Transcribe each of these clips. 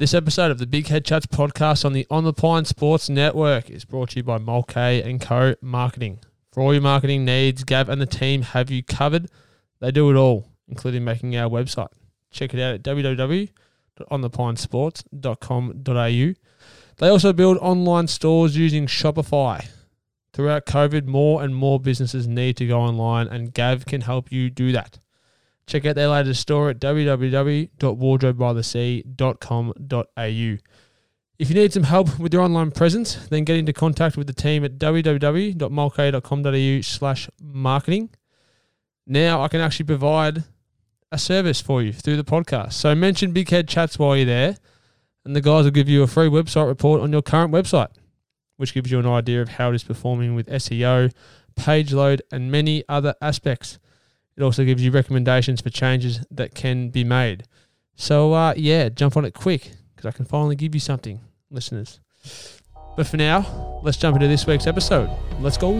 This episode of the Big Head Chats podcast on the On the Pine Sports Network is brought to you by Mulcahy and Co. Marketing. For all your marketing needs, Gav and the team have you covered. They do it all, including making our website. Check it out at www.onthepinesports.com.au. They also build online stores using Shopify. Throughout COVID, more and more businesses need to go online, and Gav can help you do that. Check out their latest store at www.wardrobebythesea.com.au. If you need some help with your online presence, then get into contact with the team at www.mulcahy.com.au slash marketing. Now I can actually provide a service for you through the podcast. So mention Big Head Chats while you're there, and the guys will give you a free website report on your current website, which gives you an idea of how it is performing with SEO, page load, and many other aspects. It also gives you recommendations for changes that can be made. So, uh, yeah, jump on it quick because I can finally give you something, listeners. But for now, let's jump into this week's episode. Let's go.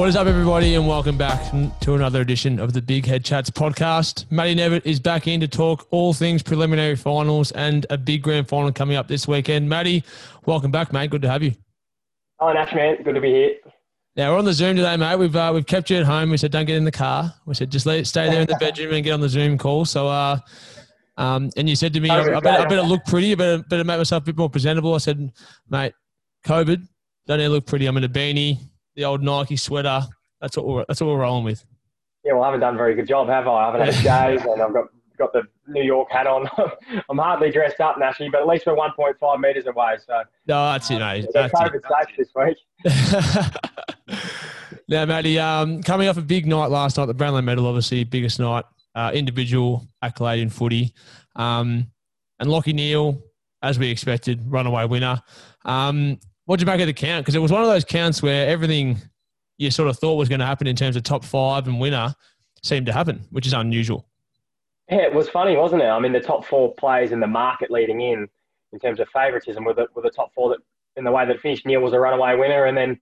What is up, everybody, and welcome back to another edition of the Big Head Chats podcast. Matty Nevett is back in to talk all things preliminary finals and a big grand final coming up this weekend. Matty, welcome back, mate. Good to have you. Oh, Nash, man. Good to be here. Now we're on the Zoom today, mate. We've uh, we've kept you at home. We said don't get in the car. We said just let stay there in the bedroom and get on the Zoom call. So, uh, um, and you said to me, I, I, better, I better look pretty. I better, better make myself a bit more presentable. I said, mate, COVID, don't need to look pretty. I'm in a beanie the old Nike sweater. That's what we're that's what we're rolling with. Yeah, well, I haven't done a very good job, have I? I haven't had a shave, and I've got got the New York hat on. I'm hardly dressed up, naturally, but at least we're 1.5 meters away. So no, that's it, mate. Um, that's COVID safe this week. now, Matty, um, coming off a big night last night, the Brownlow Medal, obviously biggest night, uh, individual accolade in footy, um, and Lachie Neale, as we expected, runaway winner. Um, what do you make of the count? Because it was one of those counts where everything you sort of thought was going to happen in terms of top five and winner seemed to happen, which is unusual. Yeah, it was funny, wasn't it? I mean, the top four players in the market leading in, in terms of favouritism, were the, were the top four that, in the way that finished. Neale was a runaway winner, and then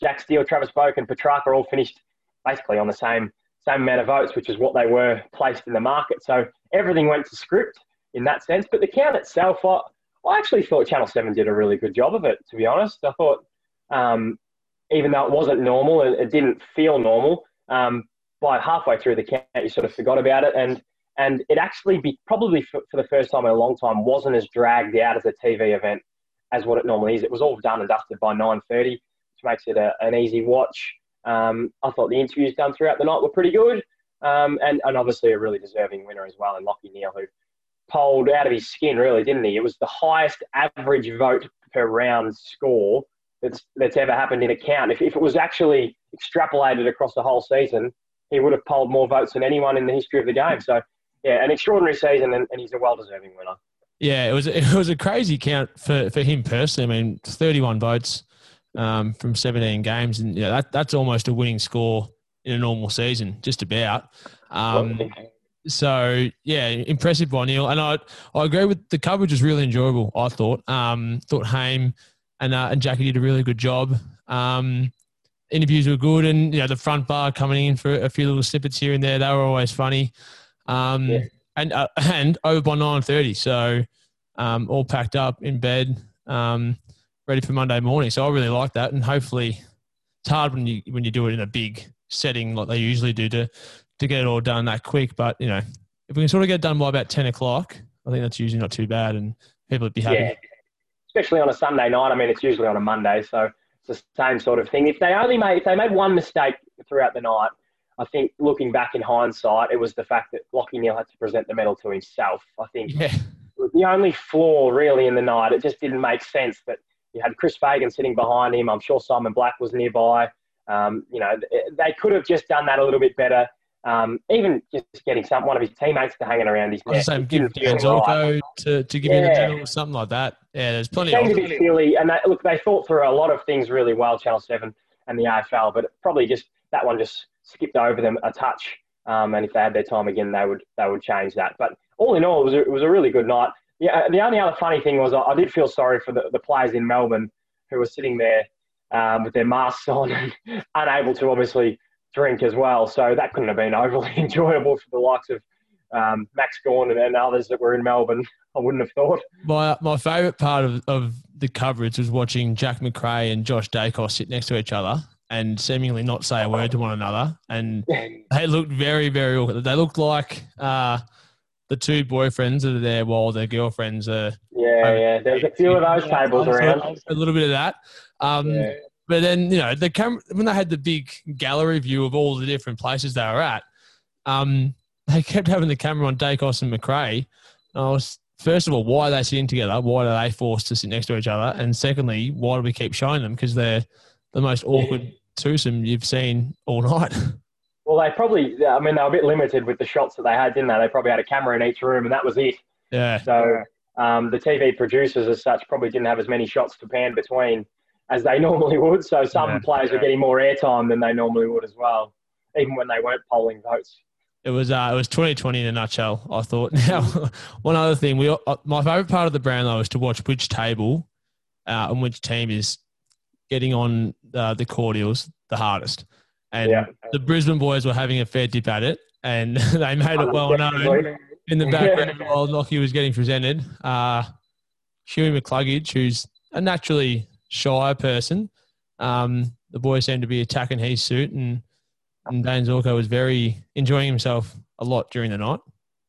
Jack Steele, Travis Boak, and Petracca all finished basically on the same same amount of votes, which is what they were placed in the market. So everything went to script in that sense. But the count itself, I, I actually thought Channel 7 did a really good job of it, to be honest. I thought, um, even though it wasn't normal, it, it didn't feel normal, um, by halfway through the count, you sort of forgot about it. And, and it actually, be, probably for, for the first time in a long time, wasn't as dragged out as a TV event as what it normally is. It was all done and dusted by 9.30, which makes it a, an easy watch. Um, I thought the interviews done throughout the night were pretty good. Um, and, and obviously a really deserving winner as well in Lachie Neale, who pulled out of his skin, really, didn't he? It was the highest average vote per round score that's, that's ever happened in a count. If, if it was actually extrapolated across the whole season, he would have polled more votes than anyone in the history of the game. So, yeah, an extraordinary season, and, and he's a well-deserving winner. Yeah, it was it was a crazy count for, for him personally. I mean, 31 votes um, from 17 games, and yeah, that that's almost a winning score in a normal season, just about. Um, so yeah, impressive by Neale, and I I agree with the coverage was really enjoyable. I thought um, thought Haim and uh, and Jackie did a really good job. Um, interviews were good, and you know the front bar coming in for a few little snippets here and there. They were always funny, um, yeah. and uh, and over by nine thirty, so um, all packed up in bed, um, ready for Monday morning. So I really like that, and hopefully it's hard when you when you do it in a big setting like they usually do to to get it all done that quick. But you know, if we can sort of get it done by about ten o'clock, I think that's usually not too bad, and people would be happy. Yeah. Especially on a Sunday night. I mean, it's usually on a Monday, so it's the same sort of thing. If they only made if they made one mistake throughout the night, I think looking back in hindsight, it was the fact that Lachie Neale had to present the medal to himself. I think yeah. the only flaw really in the night. It just didn't make sense that you had Chris Fagan sitting behind him. I'm sure Simon Black was nearby. Um, you know, they could have just done that a little bit better. Um, even just getting some one of his teammates to hanging around his neck. Same, give Zorko to, to give yeah. you the or something like that. Yeah, there's plenty it of. bit silly, and they, look, they thought through a lot of things really well, Channel Seven and the AFL, but probably just that one just skipped over them a touch. Um, and if they had their time again, they would they would change that. But all in all, it was a, it was a really good night. Yeah, the only other funny thing was I, I did feel sorry for the, the players in Melbourne who were sitting there um, with their masks on and unable to obviously drink as well. So that couldn't have been overly enjoyable for the likes of um, Max Gawn and, and, others that were in Melbourne. I wouldn't have thought. My my favourite part of, of the coverage was watching Jack Macrae and Josh Daicos sit next to each other and seemingly not say a word to one another. And they looked very, very awkward. They looked like uh, the two boyfriends that are there while their girlfriends are. Yeah, yeah. There's a few of those tables around. A little bit of that. Um, yeah. But then, you know, the camera, when they had the big gallery view of all the different places they were at, um, they kept having the camera on Daicos and Macrae. I was, first of all, why are they sitting together? Why are they forced to sit next to each other? And secondly, why do we keep showing them? Because they're the most awkward twosome you've seen all night. Well, they probably, I mean, they were a bit limited with the shots that they had, didn't they? They probably had a camera in each room and that was it. Yeah. So um, the TV producers, as such, probably didn't have as many shots to pan between as they normally would. So some yeah. players were getting more airtime than they normally would as well, even when they weren't polling votes. It was uh, it was 2020 in a nutshell. I thought. Now, one other thing, we uh, my favourite part of the Brownlow is to watch which table uh, and which team is getting on uh, the cordials the hardest. And yeah. the Brisbane boys were having a fair dip at it, and they made it well known in the background while Lachie was getting presented. Uh, Huey McCluggage, who's a naturally shy person, um, the boys seemed to be attacking his suit, and, and Dane Zorko was very enjoying himself a lot during the night.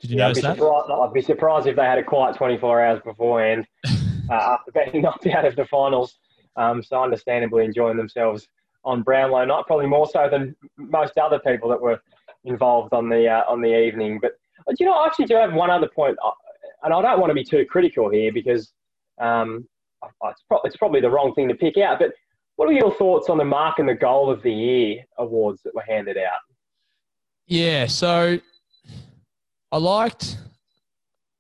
Did you yeah, notice I'd that? I'd be surprised if they had a quiet 24 hours beforehand uh, after being knocked out of the finals. Um, so understandably enjoying themselves on Brownlow night, probably more so than most other people that were involved on the uh, on the evening. But you know, I actually do have one other uh, and I don't want to be too critical here because um, it's, pro- it's, probably the wrong thing to pick out. But what are your thoughts on the mark and the goal of the year awards that were handed out? Yeah, so I liked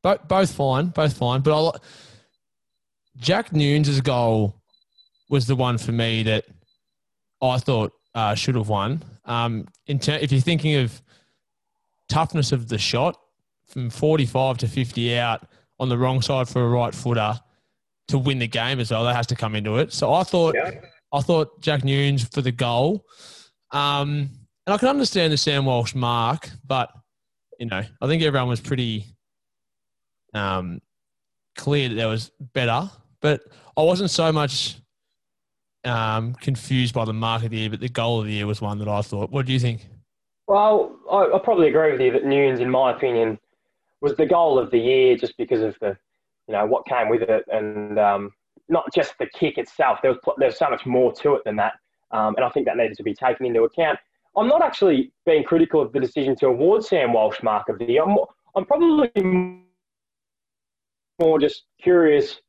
both, both fine, both fine, but I Jack Newnes' goal was the one for me that I thought uh, should have won. Um, ter- if you're thinking of toughness of the shot from 45 to 50 out on the wrong side for a right footer to win the game as well, that has to come into it. So I thought, yeah. I thought Jack Newnes for the goal. Um, and I can understand the Sam Walsh mark, but you know, I think everyone was pretty um, clear that there was better. But I wasn't so much um, confused by the mark of the year, but the goal of the year was one that I thought. What do you think? Well, I, I probably agree with you that Newnes, in my opinion, was the goal of the year just because of the, you know, what came with it, and um, not just the kick itself. There was there's so much more to it than that, um, and I think that needed to be taken into account. I'm not actually being critical of the decision to award Sam Walsh mark of the year. I'm, I'm probably more just curious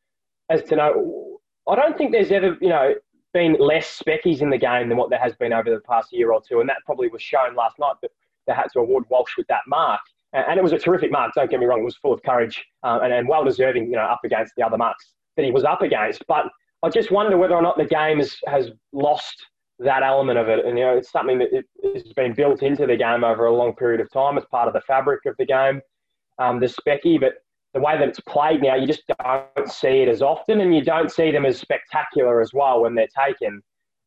as to know. I don't think there's ever, you know, been less speckies in the game than what there has been over the past year or two, and that probably was shown last night. that they had to award Walsh with that mark, and it was a terrific mark. Don't get me wrong; it was full of courage uh, and, and well deserving, you know, up against the other marks that he was up against. But I just wonder whether or not the game has, has lost that element of it. And, you know, it's something that has been built into the game over a long period of time as part of the fabric of the game, um, the specky. But the way that it's played now, you just don't see it as often, and you don't see them as spectacular as well when they're taken.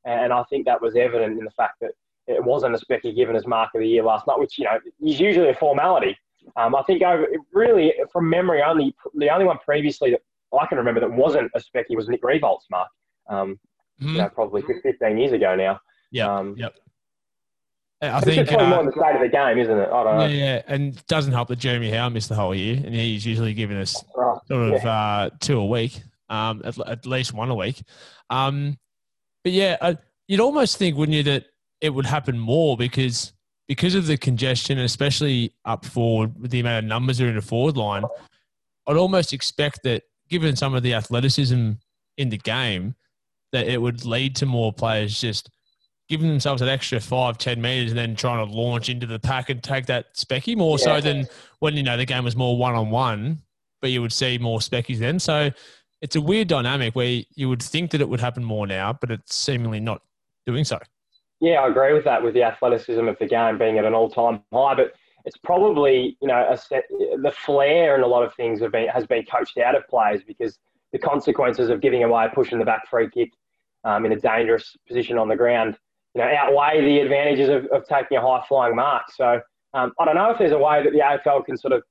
And I think that was evident in the fact that it wasn't a specky given as mark of the year last night, which you know is usually a formality. Um, I think over really from memory, only the only one previously that I can remember that wasn't a specky was Nick Riewoldt mark. Um, mm-hmm. you know, probably 15 years ago now. Yeah. Um, yep. I think it's uh, more the state of the game, isn't it? I don't know. Yeah, yeah. and it doesn't help that Jeremy Howe missed the whole year, and he's usually giving us sort of yeah. uh, two a week, um, at, at, least one a week. Um, but yeah, uh, you'd almost think, wouldn't you, that it would happen more because because of the congestion, especially up forward with the amount of numbers that are in the forward line. I'd almost expect that, given some of the athleticism in the game, that it would lead to more players just giving themselves an extra five, ten meters, and then trying to launch into the pack and take that specky more yeah. so than when you know the game was more one on one, but you would see more speckies then. So it's a weird dynamic where you would think that it would happen more now, but it's seemingly not doing so. Yeah, I agree with that. With the athleticism of the game being at an all-time high, but it's probably you know set, the flair and a lot of things have been has been coached out of players because the consequences of giving away a push in the back free kick um, in a dangerous position on the ground, you know, outweigh the advantages of, of taking a high flying mark. So um, I don't know if there's a way that the AFL can sort of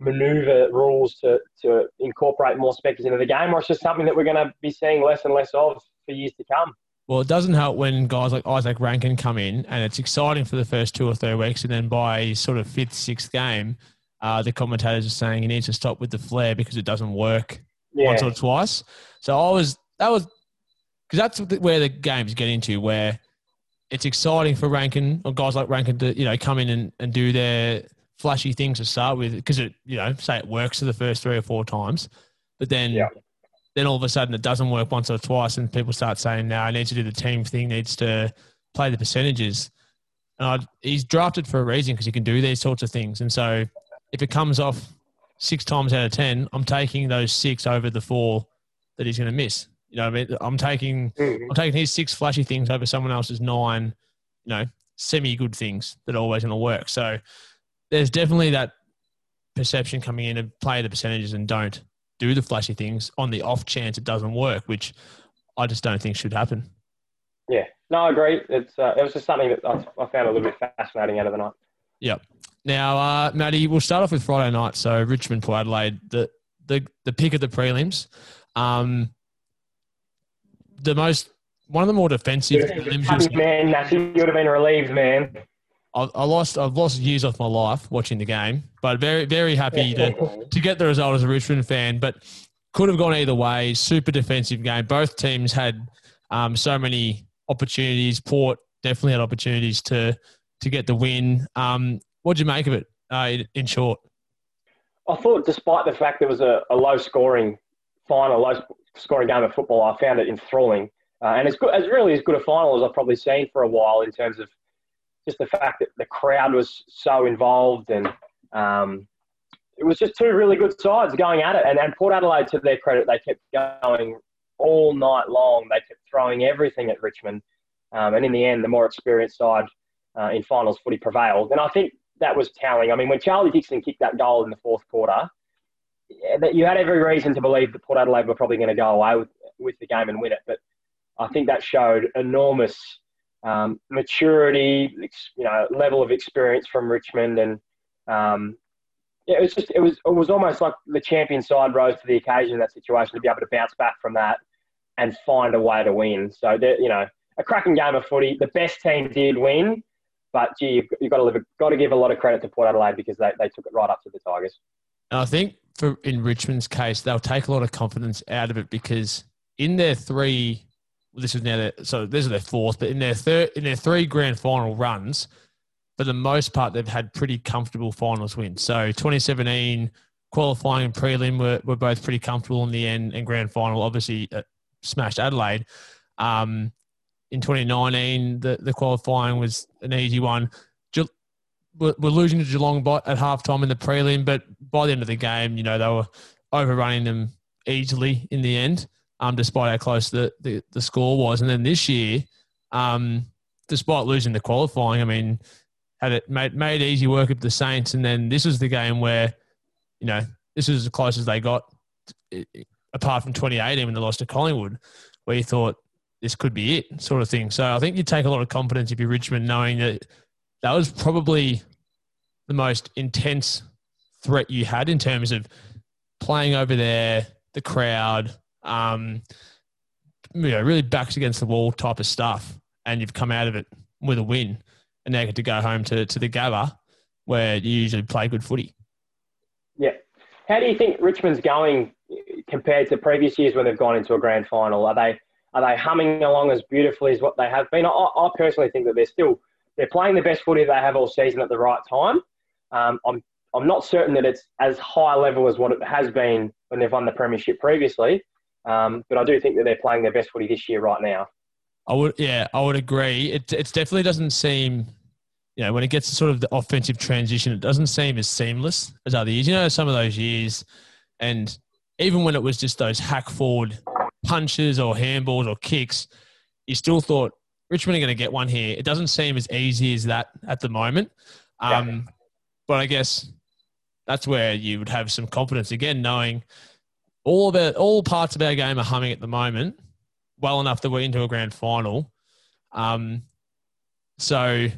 maneuver rules to, to incorporate more speckies into the game, or it's just something that we're going to be seeing less and less of for years to come. Well, it doesn't help when guys like Izak Rankine come in, and it's exciting for the first two or three weeks, and then by sort of fifth, sixth game, uh, the commentators are saying he needs to stop with the flair because it doesn't work yeah. once or twice. So I was that was because that's where the games get into where it's exciting for Rankine or guys like Rankine to you know come in and, and do their flashy things to start with because it you know say it works for the first three or four times, but then yeah then all of a sudden it doesn't work once or twice, and people start saying, "Now I need to do the team thing, needs to play the percentages." And I'd, he's drafted for a reason because he can do these sorts of things. And so if it comes off six times out of ten, I'm taking those six over the four that he's going to miss. You know, I mean, I'm taking mm-hmm. I'm taking his six flashy things over someone else's nine, you know, semi good things that are always going to work. So there's definitely that perception coming in of play the percentages and don't do the flashy things on the off chance it doesn't work, which I just don't think should happen. Yeah, no, I agree. It's uh, it was just something that I, I, found a little bit fascinating out of the night. Yep. Now, uh, Matty, we'll start off with Friday night. So Richmond, Port Adelaide, the the the pick of the prelims. Um, the most one of the more defensive prelims. Man, you would have been relieved, man. I, I lost I've lost years off my life watching the game, but very very happy to to get the result as a Richmond fan. But could have gone either way. Super defensive game. Both teams had um, so many opportunities. Port definitely had opportunities to to get the win. Um, what did you make of it? Uh, in, in, short, I thought, despite the fact there was a, a low scoring final, low scoring game of football, I found it enthralling. Uh, and it's good, as really as good a final as I've probably seen for a while in terms of just the fact that the crowd was so involved and um, it was just two really good sides going at it. And, and Port Adelaide, to their credit, they kept going all night long. They kept throwing everything at Richmond. Um, and in the end, the more experienced side uh, in finals footy prevailed. And I think that was telling. I mean, when Charlie Dixon kicked that goal in the fourth quarter, that you had every reason to believe that Port Adelaide were probably going to go away with, with the game and win it. But I think that showed enormous um, maturity, you know, level of experience from Richmond, and um, yeah, it was just it was it was almost like the champion side rose to the occasion in that situation to be able to bounce back from that and find a way to win. So you know, a cracking game of footy. The best team did win, but gee, you've, you've got to live, got to give a lot of credit to Port Adelaide because they, they took it right up to the Tigers. I think for in Richmond's case, they'll take a lot of confidence out of it because in their three this is now their, so this is their fourth, but in their third, in their three grand final runs, for the most part, they've had pretty comfortable finals wins. So 2017 qualifying and prelim were, were both pretty comfortable in the end, and grand final obviously uh, smashed Adelaide. Um, in 2019, the, the qualifying was an easy one. We're, losing to Geelong at halftime in the prelim, but by the end of the game, you know, they were overrunning them easily in the end um, despite how close the, the, the score was. And then this year, um, despite losing the qualifying, I mean, had it made, made easy work of the Saints. And then this was the game where, you know, this was as close as they got, apart from 2018 when they lost to Collingwood, where you thought this could be it, sort of thing. So I think you take a lot of confidence if you're Richmond, knowing that that was probably the most intense threat you had in terms of playing over there, the crowd, um, you know, really backs against the wall type of stuff, and you've come out of it with a win, and now you get to go home to, to the Gabba, where you usually play good footy. Yeah. How do you think Richmond's going compared to previous years when they've gone into a grand final? Are they are they humming along as beautifully as what they have been? I, I personally think that they're still they're playing the best footy they have all season at the right time. Um, I'm I'm not certain that it's as high level as what it has been when they've won the premiership previously, um, but I do think that they're playing their best footy this year right now. I would, yeah, I would agree. It it definitely doesn't seem, you know, when it gets to sort of the offensive transition, it doesn't seem as seamless as other years. You know, some of those years, and even when it was just those hack forward punches or handballs or kicks, you still thought Richmond are going to get one here. It doesn't seem as easy as that at the moment. Um, yeah. But I guess that's where you would have some confidence again, knowing all of all parts of our game are humming at the moment. well enough that we're into a grand final. Um, so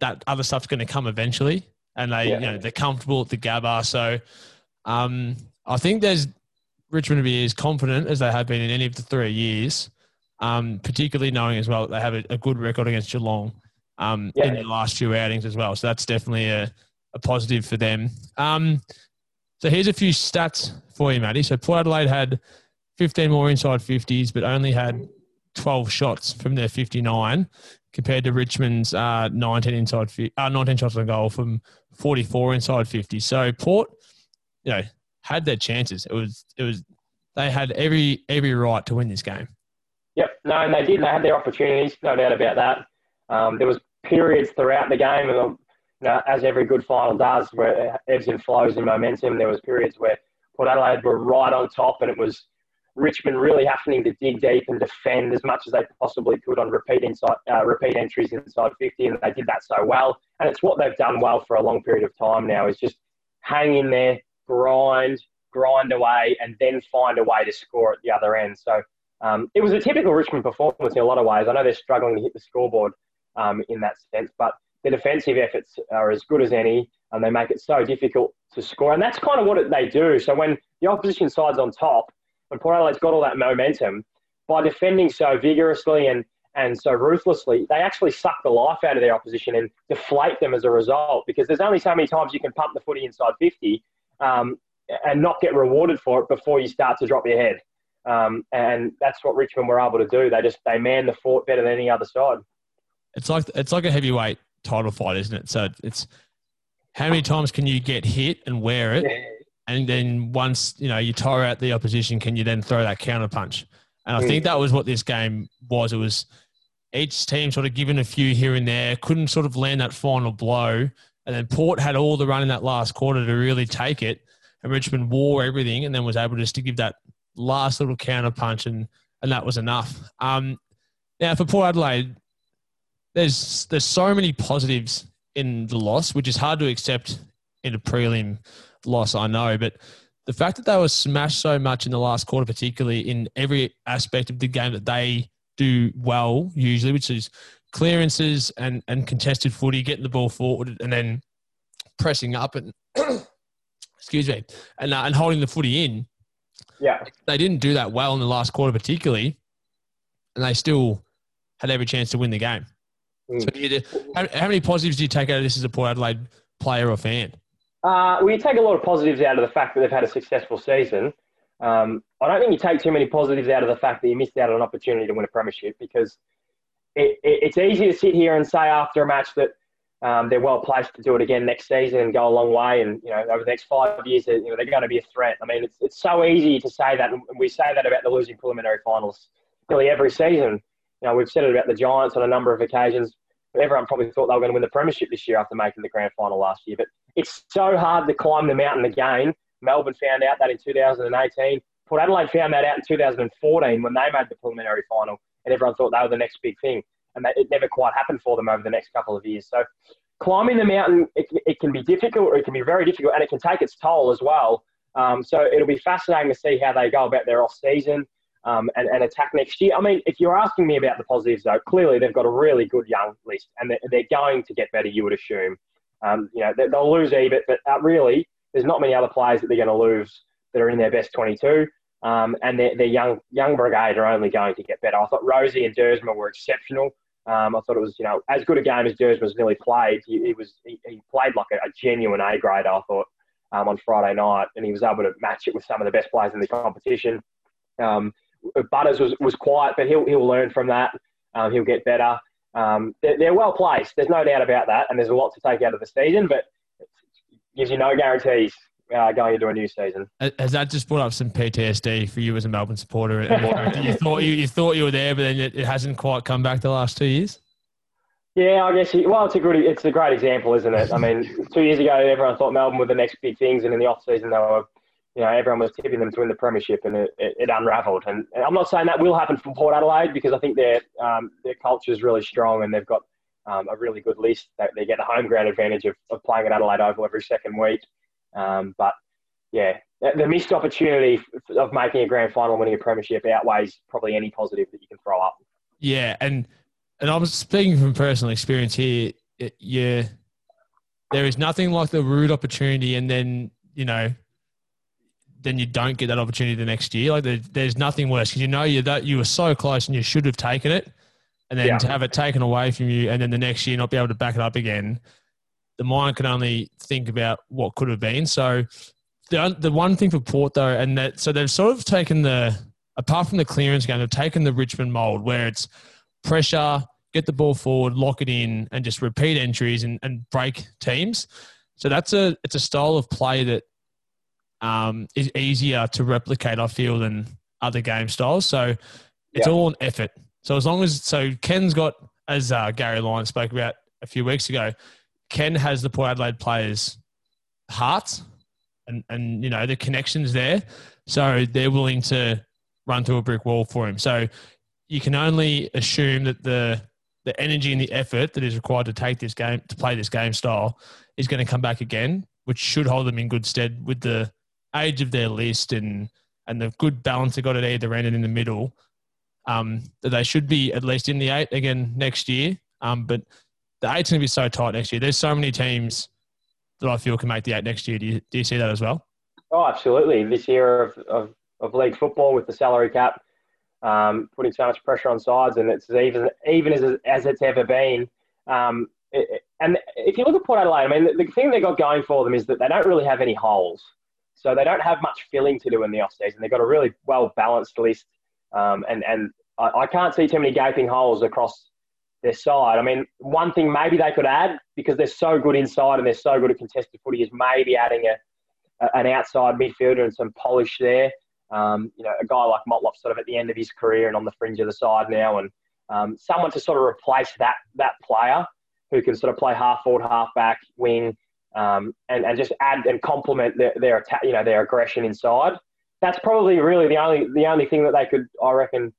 that other stuff's going to come eventually, and they, yeah. you know, they're comfortable at the Gabba. So um, I think there's Richmond to be as confident as they have been in any of the three years, um, particularly knowing as well that they have a, a good record against Geelong um, yeah. in their last few outings as well. So that's definitely a, a positive for them. Um, so here's a few stats for you, Matty. So Port Adelaide had 15 more inside 50s, but only had 12 shots from their 59 compared to Richmond's uh, 19 inside uh, 19 shots on goal from 44 inside 50. So Port, you know, had their chances. It was it was they had every every right to win this game. Yep, no, and they did. They had their opportunities, no doubt about that. Um, there was periods throughout the game, and know, as every good final does, where it ebbs and flows in momentum. There was periods where Port Adelaide were right on top, and it was Richmond really having to dig deep and defend as much as they possibly could on repeat inside, uh, repeat entries inside 50, and they did that so well. And it's what they've done well for a long period of time now is just hang in there, grind, grind away, and then find a way to score at the other end. So um, it was a typical Richmond performance in a lot of ways. I know they're struggling to hit the scoreboard um, in that sense, but the defensive efforts are as good as any, and they make it so difficult to score. And that's kind of what they do. So when the opposition side's on top, when Port Adelaide's got all that momentum, by defending so vigorously and, and so ruthlessly, they actually suck the life out of their opposition and deflate them as a result because there's only so many times you can pump the footy inside 50 um, and not get rewarded for it before you start to drop your head. Um, and that's what Richmond were able to do. They just they man the fort better than any other side. It's like it's like a heavyweight title fight, isn't it? So it's how many times can you get hit and wear it, yeah and then once you know you tire out the opposition, can you then throw that counter punch? And I think that was what this game was. It was each team sort of given a few here and there, couldn't sort of land that final blow, and then Port had all the run in that last quarter to really take it, and Richmond wore everything, and then was able just to give that last little counter punch, and and that was enough. Um, now for Port Adelaide, there's there's so many positives in the loss, which is hard to accept in a prelim loss, I know, but the fact that they were smashed so much in the last quarter, particularly in every aspect of the game that they do well usually, which is clearances and, and contested footy, getting the ball forward and then pressing up and excuse me, and uh, and holding the footy in. Yeah, they didn't do that well in the last quarter, particularly, and they still had every chance to win the game. Mm. So, you, how, how many positives do you take out of this as a Port Adelaide player or fan? Uh, well, you take a lot of positives out of the fact that they've had a successful season. Um, I don't think you take too many positives out of the fact that you missed out on an opportunity to win a premiership because it, it, it's easy to sit here and say after a match that um, they're well placed to do it again next season and go a long way. And you know, over the next five years, you know, they're going to be a threat. I mean, it's it's so easy to say that, and we say that about the losing preliminary finals nearly every season. You know, we've said it about the Giants on a number of occasions. Everyone probably thought they were going to win the premiership this year after making the grand final last year, but it's so hard to climb the mountain again. Melbourne found out that in 2018. Port Adelaide found that out in 2014 when they made the preliminary final, and everyone thought they were the next big thing. And that, it never quite happened for them over the next couple of years. So climbing the mountain, it, it can be difficult, or it can be very difficult, and it can take its toll as well. Um, so it'll be fascinating to see how they go about their off season um, and, and, attack next year. I mean, if you're asking me about the positives, though, clearly they've got a really good young list, and they're, they're going to get better. You would assume. Um, you know, they'll lose Ebert, but uh, really, there's not many other players that they're going to lose that are in their best 22. Um, and their, their young young brigade are only going to get better. I thought Rozee and Duursma were exceptional. Um, I thought it was, you know, as good a game as Duursma's nearly played. He, he was he, he, played like a, a, genuine A grade. I thought um, on Friday night, and he was able to match it with some of the best players in the competition. Um, Butters was, was quiet, but he'll he'll learn from that. Um, he'll get better um, they're, they're, well placed. There's no doubt about that, and there's a lot to take out of the season, but it gives you no guarantees uh, going into a new season. Has that just brought up some PTSD for you as a Melbourne supporter? you thought you, you thought you were there, but then it, it hasn't quite come back the last two years. Yeah, I guess. Well, it's a good, it's a great example, isn't it? I mean, two years ago, everyone thought Melbourne were the next big things, and in the off season, they were you know, everyone was tipping them to win the premiership, and it, it, it unravelled. And, and, I'm not saying that will happen for Port Adelaide because I think their um, their culture is really strong, and they've got um, a really good list. They, they get the home ground advantage of, of playing at Adelaide Oval every second week. Um, but yeah, the missed opportunity of making a grand final winning a premiership outweighs probably any positive that you can throw up. Yeah, and and I'm speaking from personal experience here. It, yeah, there is nothing like the rude opportunity, and then you know, then you don't get that opportunity the next year. Like there, there's nothing worse because you know you that you were so close and you should have taken it, and then yeah. to have it taken away from you, and then the next year not be able to back it up again. The mind can only think about what could have been. So the the one thing for Port though, and that so they've sort of taken the apart from the clearance game, they've taken the Richmond mold where it's pressure, get the ball forward, lock it in, and just repeat entries and, and break teams. So that's a it's a style of play that um, is easier to replicate, I feel, than other game styles. So it's yeah. all an effort. So as long as so Ken's got as uh, Gary Lyon spoke about a few weeks ago, Ken has the Port Adelaide players' hearts and, and you know the connections there. So they're willing to run through a brick wall for him. So you can only assume that the the energy and the effort that is required to take this game to play this game style is going to come back again, which should hold them in good stead with the age of their list and and the good balance they got at either end and in the middle. Um, that they should be at least in the eight again next year. Um, but the eight's going to be so tight next year. There's so many teams that I feel can make the eight next year. Do you, do you see that as well? Oh, absolutely. This year of, of, of league football with the salary cap um, putting so much pressure on sides, and it's even even as as it's ever been. Um, it, and if you look at Port Adelaide, I mean, the, the thing they got going for them is that they don't really have any holes, so they don't have much filling to do in the off season. They've got a really well balanced list, um, and and I, I can't see too many gaping holes across their side. I mean, one thing maybe they could add because they're so good inside and they're so good at contested footy is maybe adding a, a an outside midfielder and some polish there. Um, you know, a guy like Motlop sort of at the end of his career and on the fringe of the side now, and um, someone to sort of replace that that player who can sort of play half forward, half back, wing, um, and and just add and complement their their attack, you know, their aggression inside. That's probably really the only the only thing that they could, I reckon,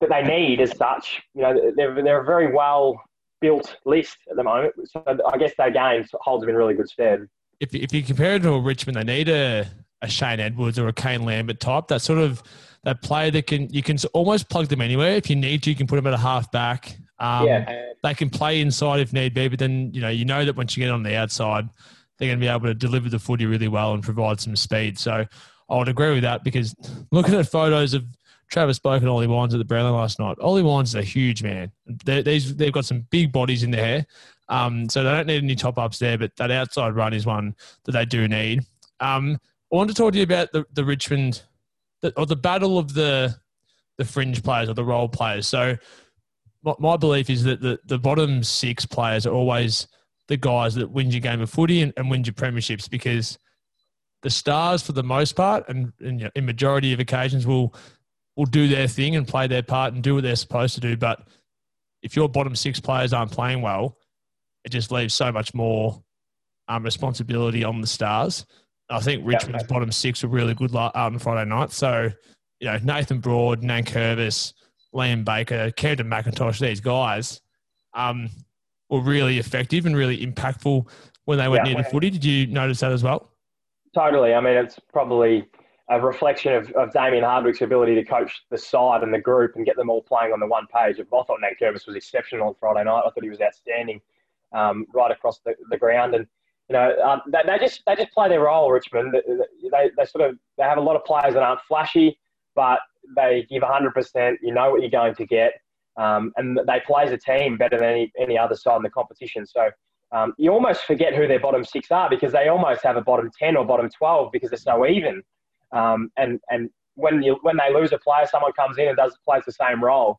that they need as such. You know, they're, they're a very well built list at the moment. So I guess their game holds them in really good stead. If, if you compare it to a Richmond, they need a, a Shane Edwards or a Kane Lambert type. That sort of that player that can you can almost plug them anywhere. If you need to, you can put them at a half back. Um, yeah. They can play inside if need be, but then you know you know that once you get on the outside, they're going to be able to deliver the footy really well and provide some speed. So I would agree with that because looking at photos of Travis Boak and Ollie Wines at the Brownlow last night. Ollie Wines is a huge man. They're, they've got some big bodies in hair. Um, so they don't need any top ups there, but that outside run is one that they do need. Um, I want to talk to you about the, the Richmond the, or the battle of the the fringe players or the role players. So my, my belief is that the, the bottom six players are always the guys that win your game of footy and, and win your premierships because the stars, for the most part, and, and you know, in majority of occasions, will will do their thing and play their part and do what they're supposed to do. But if your bottom six players aren't playing well, it just leaves so much more um, responsibility on the stars. I think Richmond's yeah, bottom six were really good out on Friday night. So, you know, Nathan Broad, Nankervis, Liam Baker, Kamdyn McIntosh, these guys um, were really effective and really impactful when they went yeah, near the footy. Did you notice that as well? Totally. I mean, it's probably a reflection of, of Damien Hardwick's ability to coach the side and the group and get them all playing on the one page. I thought Nankervis was exceptional on Friday night. I thought he was outstanding um, right across the, the ground. And, you know, um, they, they, just they just play their role, Richmond. They, they sort of they have a lot of players that aren't flashy, but they give 100%. You know what you're going to get. Um, and they play as a team better than any, any other side in the competition. So um, you almost forget who their bottom six are because they almost have a bottom 10 or bottom 12 because they're so even. Um, and and when you when they lose a player, someone comes in and does plays the same role.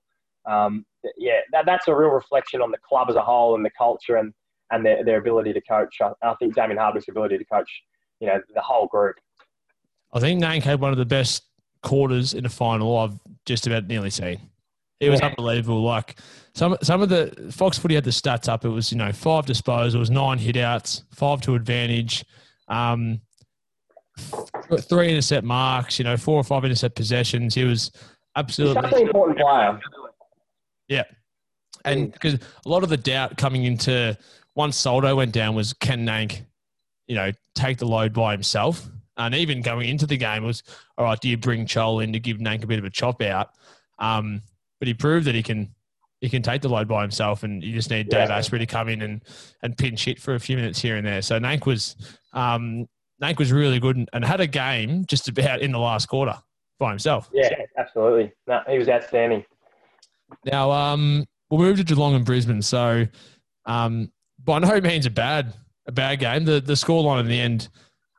Um, yeah, that, that's a real reflection on the club as a whole and the culture and and their, their ability to coach. I, I think Damien Hardwick's ability to coach, you know, the whole group. I think Nank had one of the best quarters in a final I've just about nearly seen. It was yeah. unbelievable. Like some some of the Fox Footy had the stats up. It was you know five disposals, nine hitouts, five to advantage. Um, three intercept marks, you know, four or five intercept possessions. He was absolutely He's such an important player. Yeah, and because a lot of the doubt coming into once Soldo went down was can Nank, you know, take the load by himself, And even going into the game was, all right, do you bring Chol in to give Nank a bit of a chop out? Um, but he proved that he can he can take the load by himself, and you just need Dave yeah. Astbury to come in and, and pinch hit for a few minutes here and there. So Nank was um, Nank was really good and, and, had a game just about in the last quarter by himself. Yeah, absolutely. No, he was outstanding. Now, um, we'll move to Geelong and Brisbane. So, um, by no means a bad a bad game. The the scoreline in the end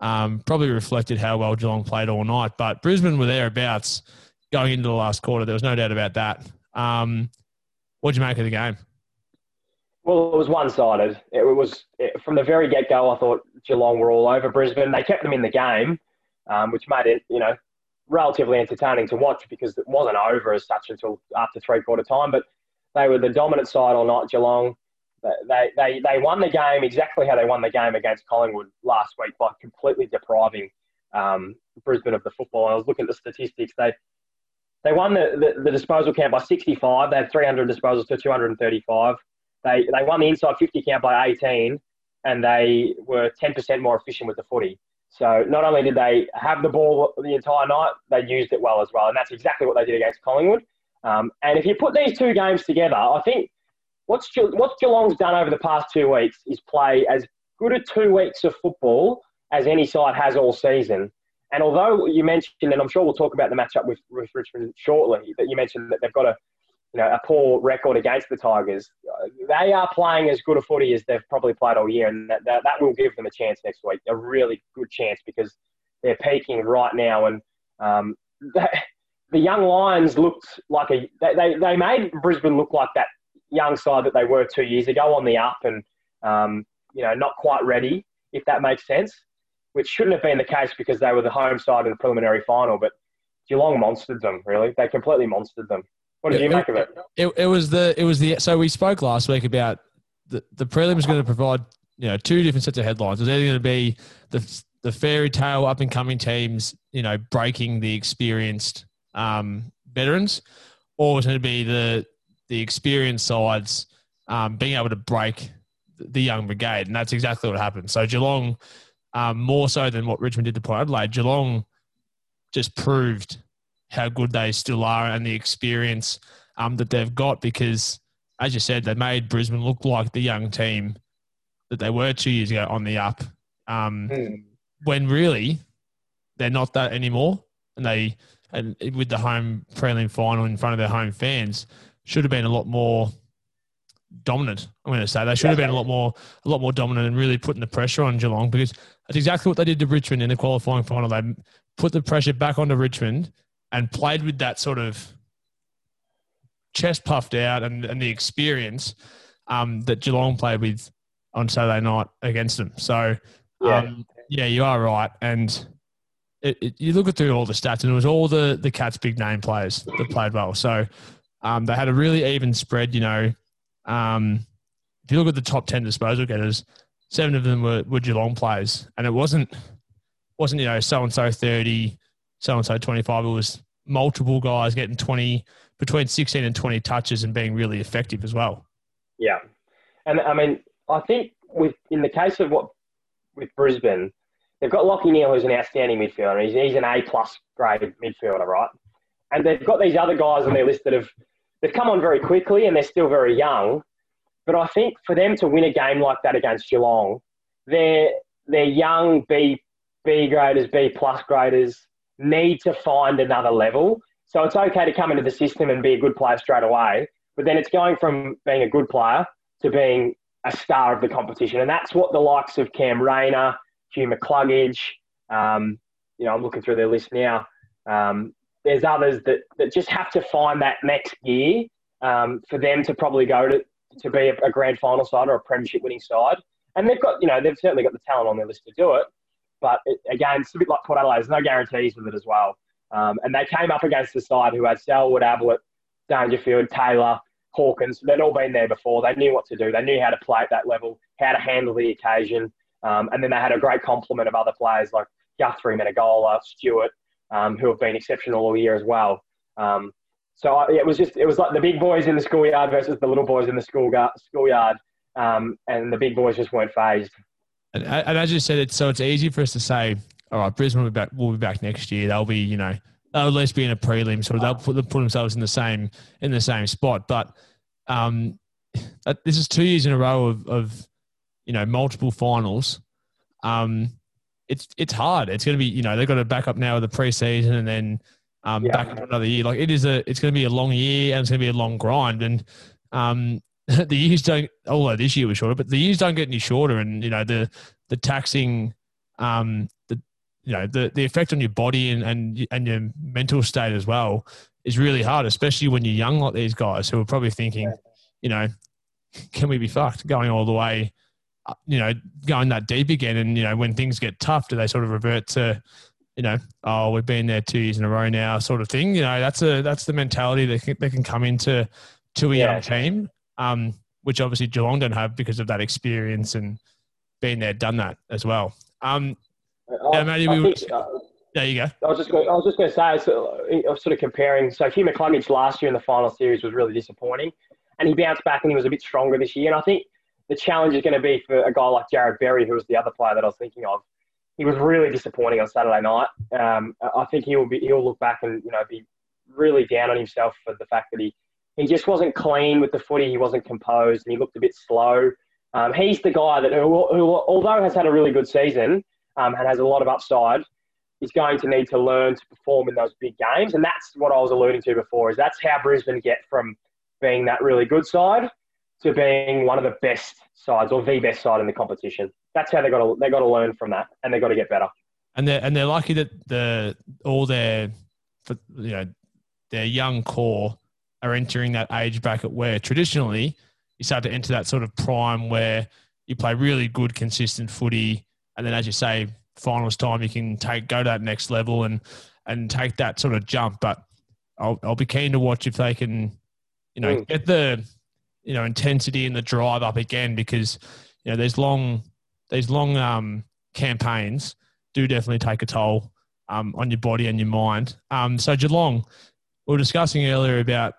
um, probably reflected how well Geelong played all night, but Brisbane were thereabouts going into the last quarter. There was no doubt about that. Um, what did you make of the game? Well, it was one-sided. It was it, from the very get-go. I thought Geelong were all over Brisbane. They kept them in the game, um, which made it, you know, relatively entertaining to watch because it wasn't over as such until after three-quarter time. But they were the dominant side all night. Geelong. They, they, they won the game exactly how they won the game against Collingwood last week by completely depriving um, Brisbane of the football. And I was looking at the statistics. They they won the, the, the, disposal count by 65. They had 300 disposals to 235. They, they won the inside 50 count by 18, and they were 10% more efficient with the footy. So not only did they have the ball the entire night, they used it well as well. And that's exactly what they did against Collingwood. Um, and if you put these two games together, I think what's, what Geelong's done over the past two weeks is play as good a two weeks of football as any side has all season. And although you mentioned, and I'm sure we'll talk about the matchup with, with Richmond shortly, that you mentioned that they've got a, you know, a poor record against the Tigers, they are playing as good a footy as they've probably played all year, and that, that, that will give them a chance next week, a really good chance because they're peaking right now. And um, the young Lions looked like a they, they, they made Brisbane look like that young side that they were two years ago on the up and um, you know not quite ready, if that makes sense which shouldn't have been the case because they were the home side of the preliminary final. But Geelong monstered them. Really, they completely monstered them. What did it, you make of it? it? It was the it was the so we spoke last week about the the prelim is going to provide you know two different sets of headlines. It's either going to be the the fairy tale up and coming teams, you know, breaking the experienced um, veterans, or it's going to be the the experienced sides um, being able to break the young brigade, and that's exactly what happened. So Geelong um, more so than what Richmond did to Port Adelaide. Geelong just proved how good they still are and the experience um, that they've got because, as you said, they made Brisbane look like the young team that they were two years ago on the up. Um, mm. When really they're not that anymore, and they and with the home prelim final in front of their home fans should have been a lot more dominant. I'm going to say they should have been a lot more, a lot more dominant and really putting the pressure on Geelong because that's exactly what they did to Richmond in the qualifying final. They put the pressure back onto Richmond and played with that sort of chest puffed out and, and the experience um, that Geelong played with on Saturday night against them. So, yeah, um, yeah you are right. And it, it, you look at through all the stats, and it was all the the Cats' big name players that played well. So um, they had a really even spread. You know, um, if you look at the top ten disposal getters, seven of them were, were Geelong players, and it wasn't wasn't you know so and so thirty, so and so twenty five. It was multiple guys getting twenty between sixteen and twenty touches and being really effective as well. Yeah, and I mean I think with in the case of what with Brisbane, they've got Lachie Neale who's an outstanding midfielder. He's, he's an A plus grade midfielder, right? And they've got these other guys on their list that have they've come on very quickly and they're still very young. But I think for them to win a game like that against Geelong, they're, they're young B, B graders, B plus graders need to find another level. So it's okay to come into the system and be a good player straight away, but then it's going from being a good player to being a star of the competition. And that's what the likes of Cam Rayner, Hugh McCluggage, um, you know, I'm looking through their list now. Um, there's others that, that just have to find that next gear um, for them to probably go to, to be a, a, grand final side or a premiership winning side. And they've got, you know, they've certainly got the talent on their list to do it. But it, again, it's a bit like Port Adelaide. There's no guarantees with it as well. Um, and they came up against the side who had Selwood, Ablett, Dangerfield, Taylor, Hawkins. They'd all been there before. They knew what to do. They knew how to play at that level, how to handle the occasion. Um, and then they had a great complement of other players like Guthrie, Menegola, Stewart, um, who have been exceptional all year as well. Um, so it was just it was like the big boys in the schoolyard versus the little boys in the school schoolyard, um, and the big boys just weren't phased. And, and as you said, it's so it's easy for us to say, all right, Brisbane will be back. Will be back next year. They'll be, you know, they'll at least be in a prelim, so they'll put, put themselves in the same in the same spot. But um, this is two years in a row of, of you know multiple finals. Um, it's it's hard. It's going to be you know they've got to back up now with the preseason and then um, yeah. back up another year. Like it is a it's going to be a long year and it's going to be a long grind. And um, the years don't although this year was shorter, but the years don't get any shorter. And you know the the taxing um, the you know the the effect on your body and and and your mental state as well is really hard, especially when you're young like these guys who are probably thinking, you know, can we be fucked going all the way, you know, going that deep again? And you know, when things get tough, do they sort of revert to, you know, oh, we've been there two years in a row now, sort of thing? You know, that's a that's the mentality that can, that can come into to a yeah. young team, um, which obviously Geelong don't have because of that experience and being there, done that as well. Um, I, yeah, maybe we. Think, uh, there you go. I was just going, I was just going to say, so, I was sort of comparing. So Hugh McCluggage last year in the final series was really disappointing, and he bounced back and he was a bit stronger this year. And I think the challenge is going to be for a guy like Jarrod Berry, who was the other player that I was thinking of. He was really disappointing on Saturday night. Um, I think he'll be he'll look back and you know be really down on himself for the fact that he he just wasn't clean with the footy. He wasn't composed, and he looked a bit slow. Um, he's the guy that, who, who, although has had a really good season um, and has a lot of upside, is going to need to learn to perform in those big games. And that's what I was alluding to before. Is that's how Brisbane get from being that really good side to being one of the best sides or the best side in the competition. That's how they got to they got to learn from that, and they got to get better. And they're and they're lucky that the all their you know their young core are entering that age bracket where traditionally you start to enter that sort of prime where you play really good, consistent footy, and then as you say, finals time you can take go to that next level and and take that sort of jump. But I'll I'll be keen to watch if they can, you know, mm. get the you know intensity and the drive up again because you know these long these long um, campaigns do definitely take a toll um, on your body and your mind. Um, so Geelong, we were discussing earlier about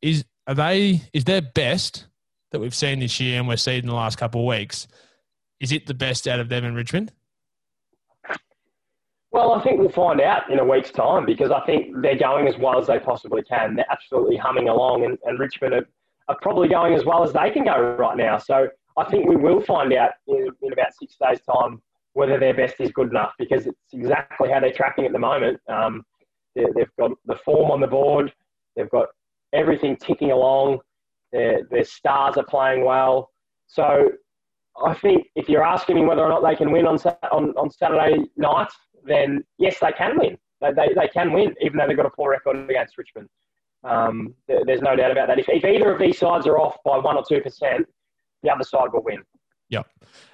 is are they is their best that we've seen this year and we've seen in the last couple of weeks, is it the best out of them in Richmond? Well, I think we'll find out in a week's time because I think they're going as well as they possibly can. They're absolutely humming along, and, and Richmond are, are probably going as well as they can go right now. So I think we will find out in, in about six days' time whether their best is good enough because it's exactly how they're tracking at the moment. Um, they've got the form on the board, they've got everything ticking along. Their, their stars are playing well. So I think if you're asking me whether or not they can win on, on, on Saturday night, then yes, they can win. They, they, they can win, even though they've got a poor record against Richmond. Um, there's no doubt about that. If, if either of these sides are off by one or two percent, the other side will win. Yep.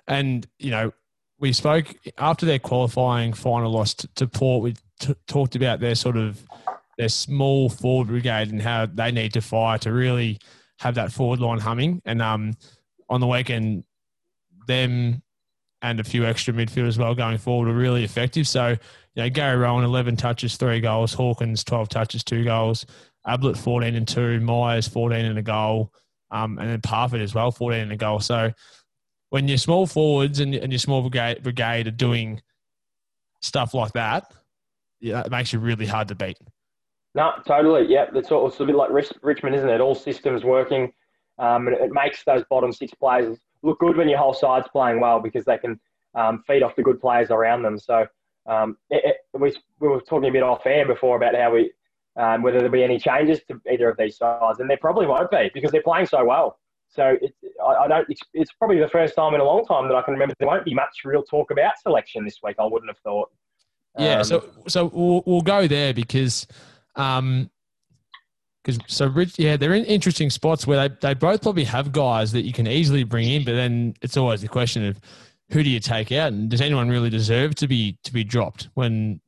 And you know, we spoke after their qualifying final loss to, to Port. We t- talked about their sort of their small forward brigade and how they need to fire to really have that forward line humming. And um, on the weekend, them and a few extra midfielders as well going forward were really effective. So, you know, Gary Rohan, 11 touches, three goals. Hawkins, 12 touches, two goals. Ablett, 14 and two. Miers, 14 and a goal. Um, and then Parfitt as well, 14 and a goal. So when your small forwards and, and your small brigade, brigade are doing stuff like that, yeah, it makes you really hard to beat. No, totally. Yeah, it's, all, it's a bit like Richmond, isn't it? All systems working, um, and it makes those bottom six players look good when your whole side's playing well because they can um, feed off the good players around them. So um, it, it, we, we were talking a bit off air before about how we um, whether there'll be any changes to either of these sides, and there probably won't be because they're playing so well. So it, I, I, don't. It's, it's, probably the first time in a long time that I can remember there won't be much real talk about selection this week. I wouldn't have thought. Yeah. so um, so we'll, we'll go there because um, because so Rich, yeah, they're in interesting spots where they, they both probably have guys that you can easily bring in, but then it's always the question of who do you take out, and does anyone really deserve to be to be dropped when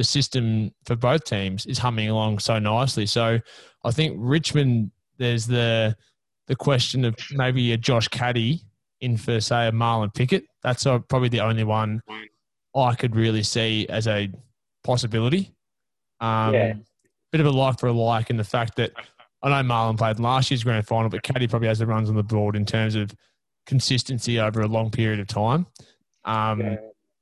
the system for both teams is humming along so nicely. So I think Richmond, there's the the question of maybe a Josh Caddy in for say a Marlon Pickett. That's probably the only one I could really see as a possibility. Um, yeah bit of a like for a like in the fact that I know Marlon played last year's grand final, but Caddy probably has the runs on the board in terms of consistency over a long period of time. Um, yeah.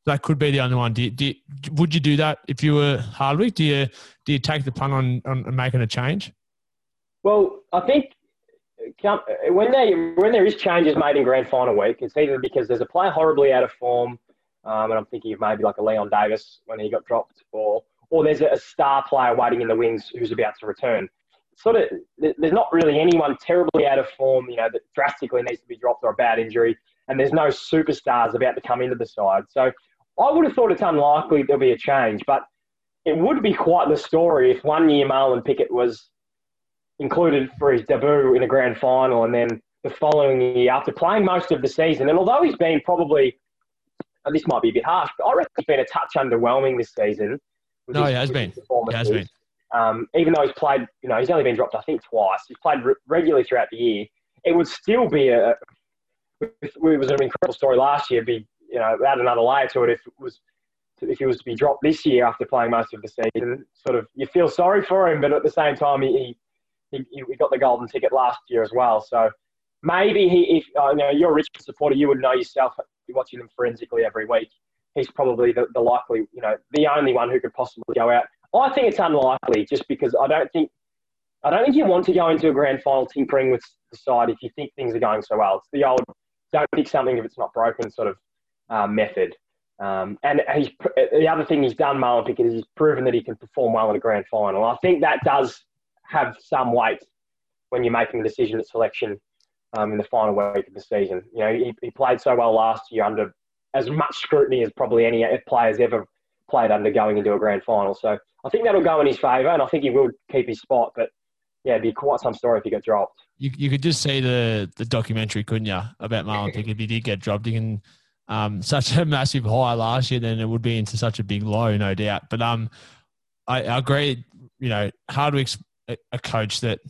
That could be the only one. Do you, do you, would you do that if you were Hardwick? Do you do you take the punt on, on making a change? Well, I think when they when there is changes made in grand final week, it's either because there's a player horribly out of form, um, and I'm thinking of maybe like a Leon Davis when he got dropped, or or there's a star player waiting in the wings who's about to return. Sort of, there's not really anyone terribly out of form, you know, that drastically needs to be dropped or a bad injury, and there's no superstars about to come into the side. So I would have thought it's unlikely there'll be a change, but it would be quite the story if one year Marlon Pickett was included for his debut in a grand final and then the following year after playing most of the season. And although he's been probably, this might be a bit harsh, but I reckon he's been a touch underwhelming this season. No, he has been. He has been. Um, even though he's played, you know, he's only been dropped, I think, twice. He's played re- regularly throughout the year. It would still be a, it was an incredible story last year. Be you know add another layer to it if it was if he was to be dropped this year after playing most of the season. Sort of you feel sorry for him, but at the same time he he, he got the golden ticket last year as well. So maybe he if you know you're a Richmond supporter, you would know yourself. You're watching them forensically every week. He's probably the, the likely you know the only one who could possibly go out. I think it's unlikely just because I don't think I don't think you want to go into a grand final tinkering with the side if you think things are going so well. It's the old don't pick something if it's not broken sort of uh, method. Um, and he's, the other thing he's done, Marlon Pickett, is he's proven that he can perform well in a grand final. I think that does have some weight when you're making a decision at selection um, in the final week of the season. You know, he, he played so well last year under as much scrutiny as probably any player's ever played under going into a grand final. So I think that'll go in his favour, and I think he will keep his spot. But yeah, it'd be quite some story if he got dropped. You, you could just see the the documentary, couldn't you, about Marlon Pickett if he did get dropped? You can um, such a massive high last year, then it would be into such a big low, no doubt. But um, I, I agree. You know, Hardwick's a, coach that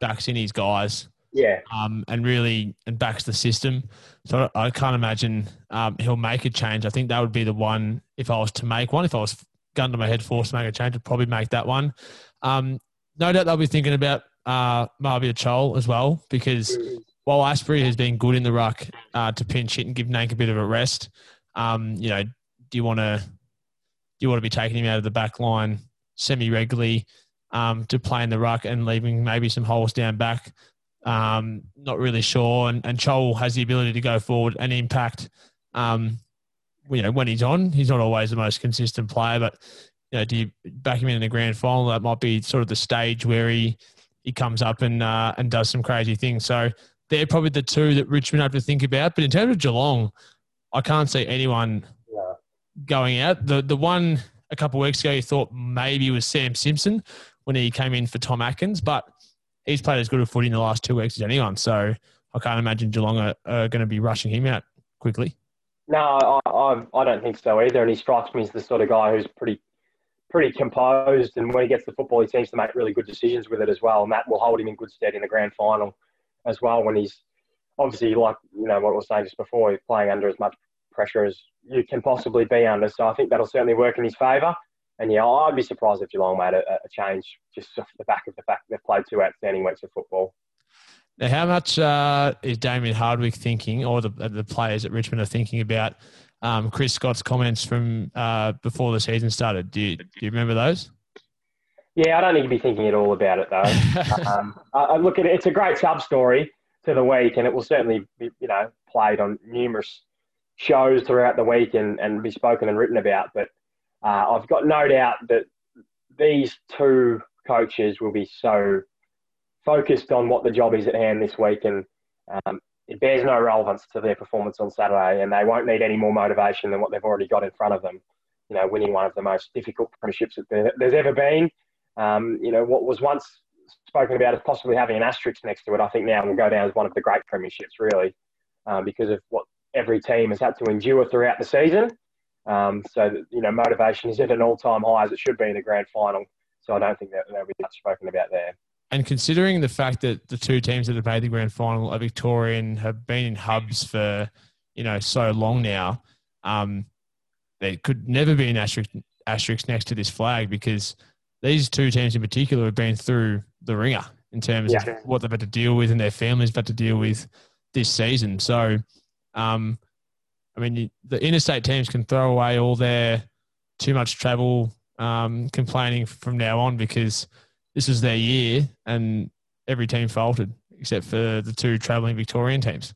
backs in his guys. Yeah. Um, and really and backs the system. So I can't imagine um, he'll make a change. I think that would be the one if I was to make one. If I was gun to my head forced to make a change, I'd probably make that one. Um, no doubt they'll be thinking about uh, Mabior Chol as well because mm-hmm while Astbury has been good in the ruck uh, to pinch hit and give Nank a bit of a rest, um, you know, do you want to do you want to be taking him out of the back line semi regularly um, to play in the ruck and leaving maybe some holes down back? Um, not really sure. And, and Chol has the ability to go forward and impact. Um, you know, when he's on, he's not always the most consistent player, but you know, do you back him in the grand final? That might be sort of the stage where he he comes up and uh, and does some crazy things. So they're probably the two that Richmond have to think about. But in terms of Geelong, I can't see anyone yeah. going out. The the one a couple of weeks ago you thought maybe was Sam Simpson when he came in for Tom Atkins, but he's played as good a footy in the last two weeks as anyone. So I can't imagine Geelong are, are going to be rushing him out quickly. No, I, I, I don't think so either. And he strikes me as the sort of guy who's pretty pretty composed, and when he gets the football, he seems to make really good decisions with it as well, and that will hold him in good stead in the grand final as well when he's obviously like you know what I was saying just before, he's playing under as much pressure as you can possibly be under. So I think that'll certainly work in his favour. And yeah, I'd be surprised if Geelong made a, a change just off the back of the fact they've played two outstanding weeks of football. Now, how much uh, is Damien Hardwick thinking, or the the players at Richmond are thinking about um, Chris Scott's comments from uh, before the season started? Do you, do you remember those? Yeah, I don't need to be thinking at all about it though. um, I, look at it; it's a great sub story to the week, and it will certainly be, you know, played on numerous shows throughout the week and, and be spoken and written about. But uh, I've got no doubt that these two coaches will be so focused on what the job is at hand this week, and um, it bears no relevance to their performance on Saturday, and they won't need any more motivation than what they've already got in front of them. You know, winning one of the most difficult premierships that there's ever been, um, you know, what was once spoken about as possibly having an asterisk next to it, I think now will go down as one of the great premierships, really, um, because of what every team has had to endure throughout the season. Um, so, that, you know, motivation is at an all time high as it should be in the grand final. So I don't think that there'll be much spoken about there. And considering the fact that the two teams that have made the grand final are Victorian, have been in hubs for, you know, so long now, um, there could never be an asterisk, asterisk next to this flag because – these two teams in particular have been through the wringer in terms yeah. of what they've had to deal with and their families have had to deal with this season. So, um, I mean, the interstate teams can throw away all their too much travel um, complaining from now on because this is their year and every team faltered except for the two travelling Victorian teams.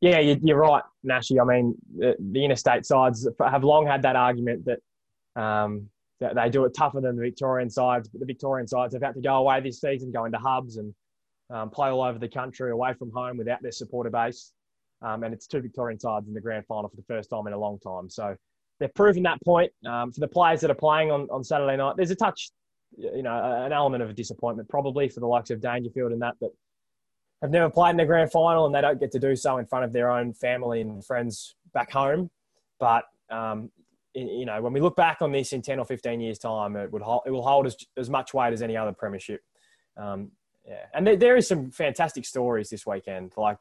Yeah, you're right, Nashy. I mean, the, interstate sides have long had that argument that, um, that they do it tougher than the Victorian sides, but the Victorian sides have had to go away this season, go into hubs and um, play all over the country away from home without their supporter base. Um, and it's two Victorian sides in the grand final for the first time in a long time. So they've proven that point. Um, for the players that are playing on, on Saturday night, there's a touch, you know, an element of a disappointment probably for the likes of Dangerfield and that, but have never played in the grand final and they don't get to do so in front of their own family and friends back home. But um, you know, when we look back on this in ten or fifteen years' time, it would hold, it will hold as, as much weight as any other premiership. Um, yeah, and there, there is some fantastic stories this weekend, like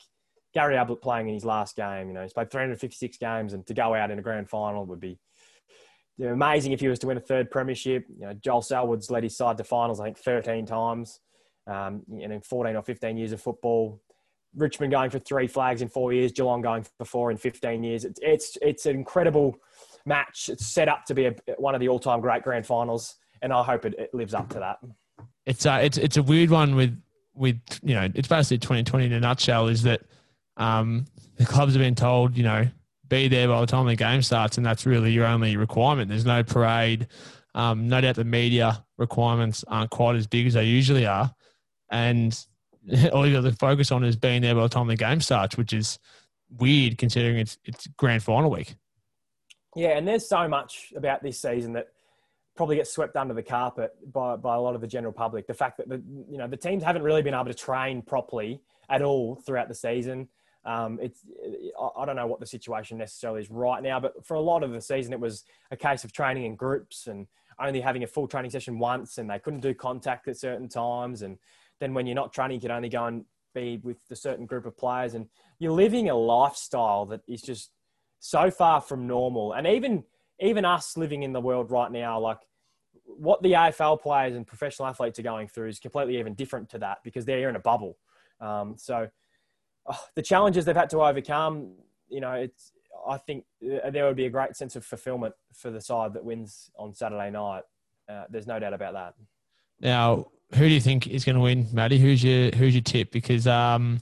Gary Ablett playing in his last game. You know, he's played 356 games, and to go out in a grand final would be you know, amazing if he was to win a third premiership. You know, Joel Selwood's led his side to finals, I think, 13 times um, in 14 or 15 years of football. Richmond going for three flags in four years, Geelong going for four in 15 years. It's, it's, it's an incredible match. It's set up to be a, one of the all time great grand finals, and I hope it, it lives up to that. It's, uh, it's, it's a weird one with, with, you know, it's basically 2020 in a nutshell is that um, the clubs have been told, you know, be there by the time the game starts, and that's really your only requirement. There's no parade. Um, no doubt the media requirements aren't quite as big as they usually are and all you've got to focus on is being there by the time the game starts, which is weird considering it's it's grand final week. Yeah, and there's so much about this season that probably gets swept under the carpet by, by a lot of the general public. The fact that the you know the teams haven't really been able to train properly at all throughout the season. Um, it's I don't know what the situation necessarily is right now, but for a lot of the season, it was a case of training in groups and only having a full training session once, and they couldn't do contact at certain times, and then when you're not training, you can only go and be with a certain group of players. And you're living a lifestyle that is just so far from normal. And even even us living in the world right now, like what the AFL players and professional athletes are going through is completely even different to that because they're in a bubble. Um, so oh, the challenges they've had to overcome, you know, it's I think there would be a great sense of fulfillment for the side that wins on Saturday night. Uh, there's no doubt about that. Now, who do you think is going to win, Matty? Who's your who's your tip? Because um,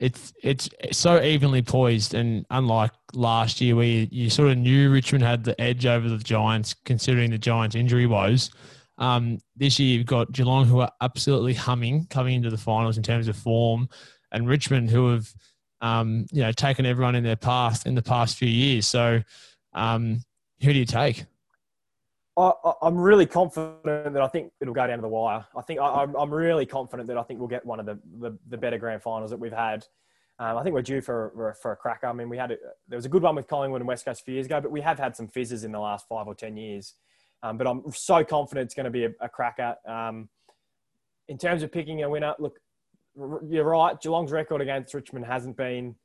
it's it's so evenly poised, and unlike last year where you, you, sort of knew Richmond had the edge over the Giants, considering the Giants' injury woes. Um, this year you've got Geelong who are absolutely humming coming into the finals in terms of form, and Richmond who have um, you know taken everyone in their path in the past few years. So, um, who do you take? I, am really confident that I think it'll go down to the wire. I think I, am really confident that I think we'll get one of the, the, the better grand finals that we've had. Um, I think we're due for, for a cracker. I mean, we had a, there was a good one with Collingwood and West Coast a few years ago, but we have had some fizzes in the last five or ten years. Um, but I'm so confident it's going to be a, a cracker. Um, in terms of picking a winner, look, you're right. Geelong's record against Richmond hasn't been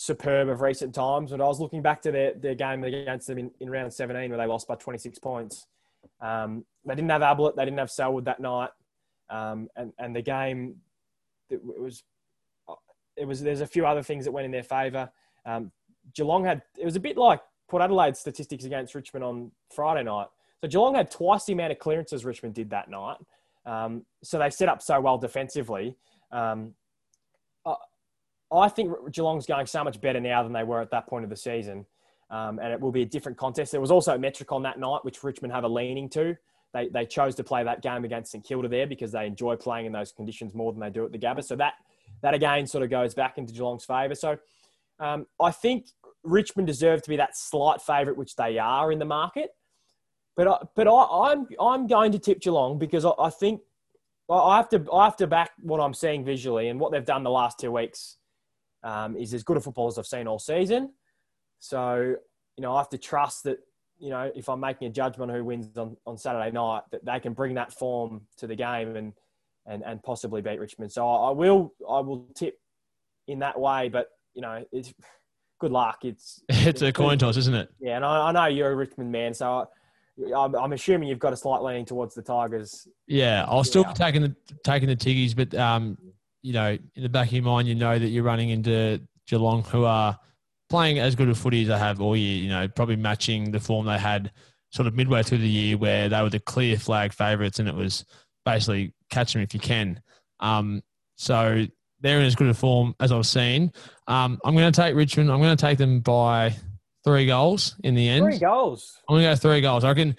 superb of recent times. But I was looking back to their, their game against them in, in round 17 where they lost by 26 points. Um, they didn't have Ablett, they didn't have Selwood that night. Um, and, and the game, it was, it was, there's a few other things that went in their favour. Um, Geelong had, it was a bit like Port Adelaide's statistics against Richmond on Friday night. So Geelong had twice the amount of clearances Richmond did that night. Um, so they set up so well defensively. Um, I think Geelong's going so much better now than they were at that point of the season. Um, and it will be a different contest. There was also a Metricon that night, which Richmond have a leaning to. They, they chose to play that game against St Kilda there because they enjoy playing in those conditions more than they do at the Gabba. So that, that again sort of goes back into Geelong's favour. So um, I think Richmond deserve to be that slight favourite, which they are in the market. But I, but I, I'm I'm going to tip Geelong because I, I think I have to I have to back what I'm seeing visually and what they've done the last two weeks um, is as good a football as I've seen all season. So, you know, I have to trust that, you know, if I'm making a judgment who wins on, on Saturday night, that they can bring that form to the game and, and, and possibly beat Richmond. So I, I will, I will tip in that way, but, you know, it's good luck. It's, it's, a coin toss, isn't it? Yeah. And I, I know you're a Richmond man. So I, I'm, I'm assuming you've got a slight leaning towards the Tigers. Yeah, I'll still be taking the taking the Tiggies, but um, you know, in the back of your mind, you know that you're running into Geelong, who are playing as good a footy as they have all year. You know, probably matching the form they had sort of midway through the year, where they were the clear flag favourites, and it was basically catch them if you can. Um, so they're in as good a form as I've seen. Um, I'm going to take Richmond. I'm going to take them by three goals in the end. Three goals. I'm going to go three goals. I reckon.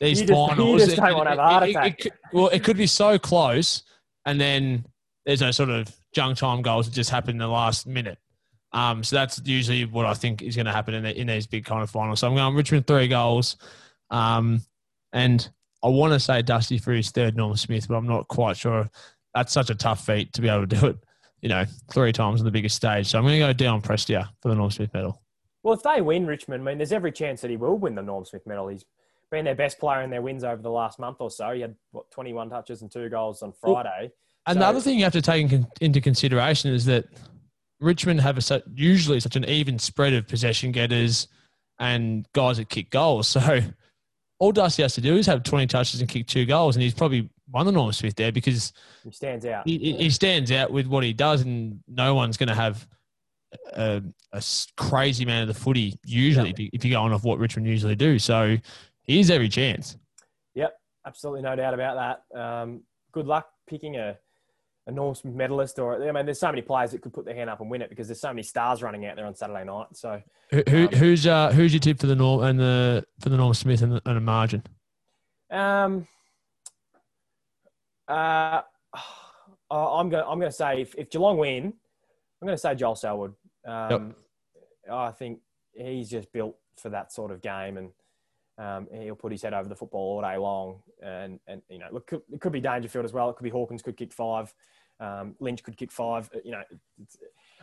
These You just- finals. you just don't wanna have a heart it- it- it could- well, it could be so close, and then there's no sort of junk time goals that just happen in the last minute. Um, so that's usually what I think is going to happen in, the, in these big kind of finals. So I'm going Richmond three goals, um, and I want to say Dusty for his third Norm Smith, but I'm not quite sure. That's such a tough feat to be able to do it, you know, three times on the biggest stage. So I'm going to go down Prestia for the Norm Smith medal. Well, if they win Richmond, I mean, there's every chance that he will win the Norm Smith medal. He's been their best player in their wins over the last month or so. He had what 21 touches and two goals on Friday. And So- the other thing you have to take in, into consideration is that Richmond have a, usually such an even spread of possession getters and guys that kick goals. So all Dusty has to do is have 20 touches and kick two goals, and he's probably won the Norm Smith there because He stands out. he, he- stands out with what he does, and no one's going to have a crazy man of the footy usually if, you, if you're going off what Richmond usually do. So he's every chance. Yep, absolutely no doubt about that. Um, good luck picking a, a Norm medalist, or I mean, there's so many players that could put their hand up and win it because there's so many stars running out there on Saturday night. So Who, who, Um, who's uh, who's your tip for the Norm and the for the Norm Smith and, the, and a margin? Um, uh, I'm going. I'm going to say if, if Geelong win, I'm going to say Joel Selwood. Um, I think he's just built for that sort of game, and um, he'll put his head over the football all day long. And and you know, look, it could be Dangerfield as well. It could be Hawkins could kick five. Um, Lynch could kick five. You know, it's,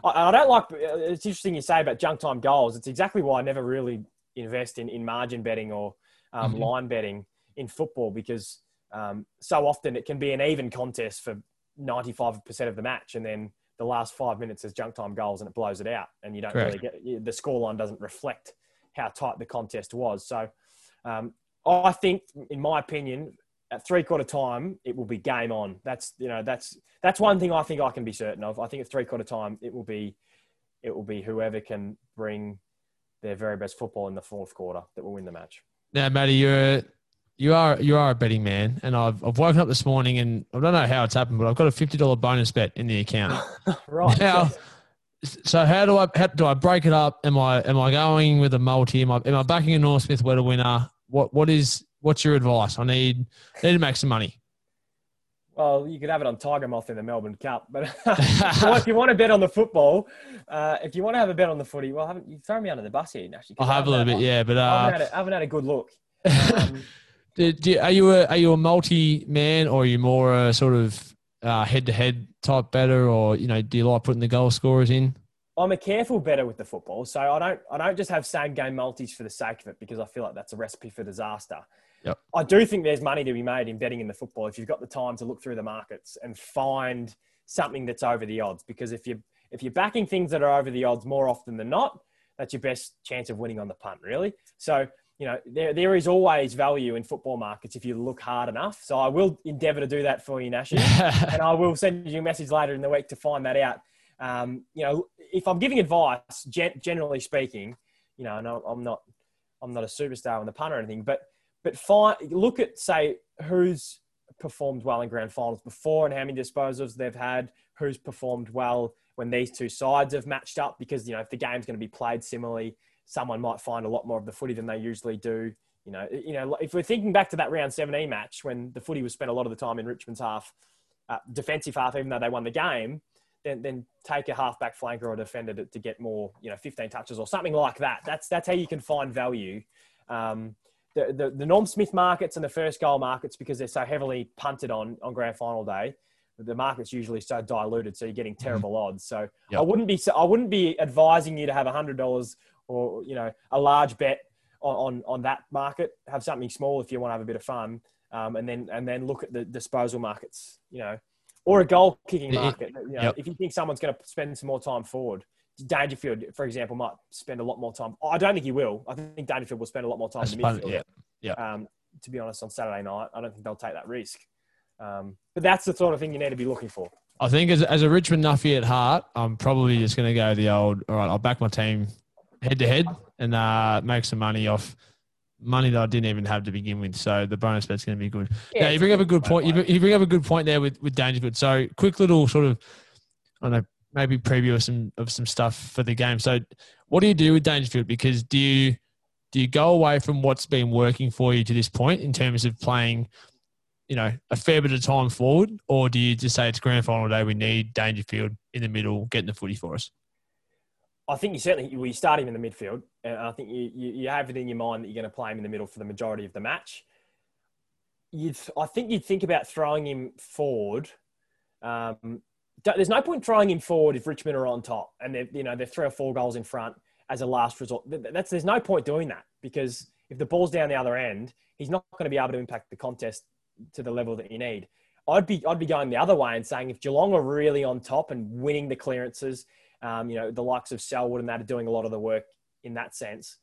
I, I don't like. It's interesting you say about junk time goals. It's exactly why I never really invest in, in margin betting or um, Mhm. line betting in football because um, so often it can be an even contest for 95% of the match and then the last five minutes is junk time goals and it blows it out and you don't Correct. really get the scoreline doesn't reflect how tight the contest was so um, i think in my opinion at three quarter time it will be game on. That's you know that's that's one thing i think i can be certain of. I think at three quarter time it will be it will be whoever can bring their very best football in the fourth quarter that will win the match. Now, Matty, you're a, you are you are a betting man, and I've I've woken up this morning and I don't know how it's happened, but I've got a fifty dollar bonus bet in the account. right Now, so how do I how do I break it up? Am I am I going with a multi? Am I am I backing a Norm Smith Weather winner? What what is what's your advice? I need need to make some money. Well, you could have it on Tiger Moth in the Melbourne Cup, but if you want to bet on the football, uh, if you want to have a bet on the footy, well, haven't you thrown me under the bus here, Nash? I'll have a little bit, yeah. But I haven't, uh, had a, I haven't had a good look. Um, do, do, are you a are you a multi man or are you more a sort of head to head type better, or you know, do you like putting the goal scorers in? I'm a careful better with the football, so I don't I don't just have same game multis for the sake of it because I feel like that's a recipe for disaster. Yep. I do think there's money to be made in betting in the football if you've got the time to look through the markets and find something that's over the odds. Because if you if you're backing things that are over the odds more often than not, that's your best chance of winning on the punt, really. So you know there there is always value in football markets if you look hard enough. So I will endeavour to do that for you, Nash and I will send you a message later in the week to find that out. Um, you know, if I'm giving advice, gen- generally speaking, you know, and I'm not, I'm not a superstar on the punt or anything, but but find look at say who's performed well in grand finals before and how many disposals they've had, who's performed well when these two sides have matched up. Because you know, if the game's going to be played similarly, someone might find a lot more of the footy than they usually do. You know, you know, if we're thinking back to that round 17 match when the footy was spent a lot of the time in Richmond's half, uh, defensive half, even though they won the game, then then take a half back flanker or defender to, to get more, you know, 15 touches or something like that. That's that's how you can find value. Um, the, the the Norm Smith markets and the first goal markets because they're so heavily punted on on grand final day. The market's usually so diluted, so you're getting terrible odds. So Yep. I wouldn't be I wouldn't be advising you to have hundred dollars or you know a large bet on, on on that market. Have something small if you want to have a bit of fun, um, and then and then look at the disposal markets. You know, or a goal kicking market. You know, yep. If you think someone's going to spend some more time forward, Dangerfield, for example, might spend a lot more time. I don't think he will. I think Dangerfield will spend a lot more time That's in fun, midfield. yeah, yeah. Um, to be honest, on Saturday night, I don't think they'll take that risk. Um, but that's the sort of thing you need to be looking for. I think as, as a Richmond Nuffy at heart, I'm probably just going to go the old. All right, I'll back my team head to head and uh, make some money off money that I didn't even have to begin with. So the bonus bet's going to be good. Yeah, you bring up a good point. You, you bring up a good point there with with Dangerfield. So quick little sort of, I don't know, maybe preview of some of some stuff for the game. So what do you do with Dangerfield? Because do you do you go away from what's been working for you to this point in terms of playing, you know, a fair bit of time forward, or do you just say it's grand final day? We need Dangerfield in the middle, getting the footy for us. I think you certainly we start him in the midfield, and I think you, you, you have it in your mind that you're going to play him in the middle for the majority of the match. You'd, I think you'd think about throwing him forward. Um, there's no point throwing him forward if Richmond are on top and they're you know they're three or four goals in front as a last resort. That's there's no point doing that because if the ball's down the other end, he's not going to be able to impact the contest to the level that you need. I'd be I'd be going the other way and saying if Geelong are really on top and winning the clearances um, you know, the likes of Selwood and that are doing a lot of the work in that sense,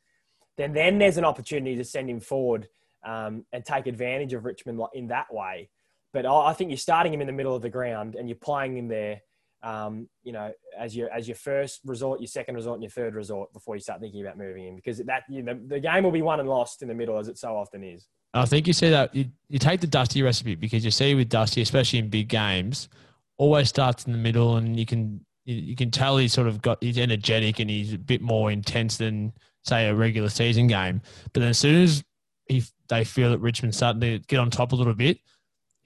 then then there's an opportunity to send him forward um, and take advantage of Richmond in that way. But I think you're starting him in the middle of the ground and you're playing him there, um, you know, as your as your first resort, your second resort, and your third resort before you start thinking about moving him because that you know, the game will be won and lost in the middle as it so often is. I think you see that you, you take the Dusty recipe because you see with Dusty, especially in big games, always starts in the middle and you can you, can tell he's sort of got he's energetic and he's a bit more intense than say a regular season game. But then as soon as he, they feel that Richmond's starting to get on top a little bit,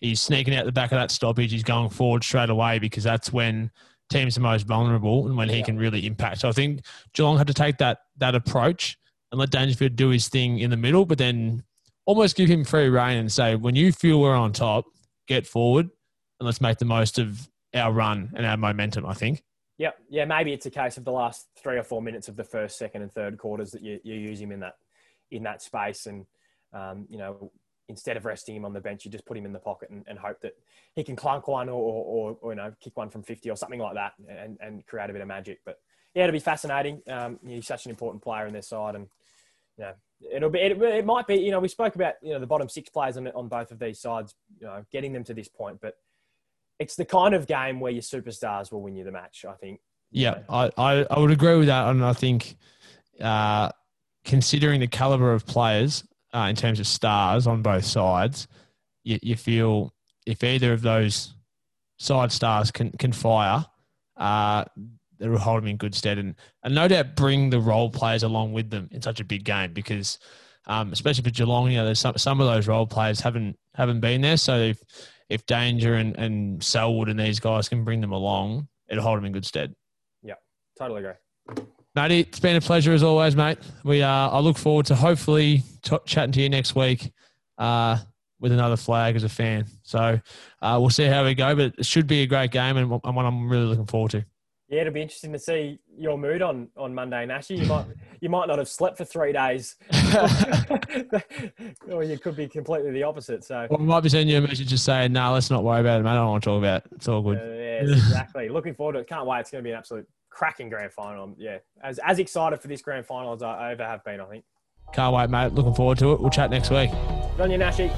he's sneaking out the back of that stoppage. He's going forward straight away because that's when teams are most vulnerable and when he can really impact. So I think Geelong had to take that that approach and let Dangerfield do his thing in the middle, but then almost give him free reign and say, when you feel we're on top, get forward and let's make the most of our run and our momentum. I think. Yeah, yeah. Maybe it's a case of the last three or four minutes of the first, second, and third quarters that you, you use him in that in that space, and um, you know, instead of resting him on the bench, you just put him in the pocket and, and hope that he can clunk one or, or, or, you know kick one from fifty or something like that, and, and create a bit of magic. But yeah, it'll be fascinating. Um, he's such an important player in their side, and you know, it'll be it, it might be. You know, we spoke about you know the bottom six players on on both of these sides, you know, getting them to this point, but it's the kind of game where your superstars will win you the match. I think. Yeah, I, I, I would agree with that, and I think uh, considering the caliber of players uh, in terms of stars on both sides, you, you feel if either of those side stars can can fire, uh, it'll hold them in good stead, and and no doubt bring the role players along with them in such a big game because. Um, especially for Geelong, you know, there's some, some of those role players haven't haven't been there. So if if Danger and, and Selwood and these guys can bring them along, it'll hold them in good stead. Yeah, totally agree. Matty, it's been a pleasure as always, mate. We uh, I look forward to hopefully t- chatting to you next week uh, with another flag as a fan. So uh, we'll see how we go, but it should be a great game and, and one I'm really looking forward to. Yeah, it'll be interesting to see your mood on on Monday, Nashy. You might you might not have slept for three days, or you could be completely the opposite. So well, I might be sending you a message just saying, "No, nah, let's not worry about it, man. I don't want to talk about it. It's all good." Uh, yeah, exactly. Looking forward to it. Can't wait. It's going to be an absolute cracking grand final. Yeah, as as excited for this grand final as I ever have been. I think. Can't wait, mate. Looking forward to it. We'll chat next week. Good on you, Nashy.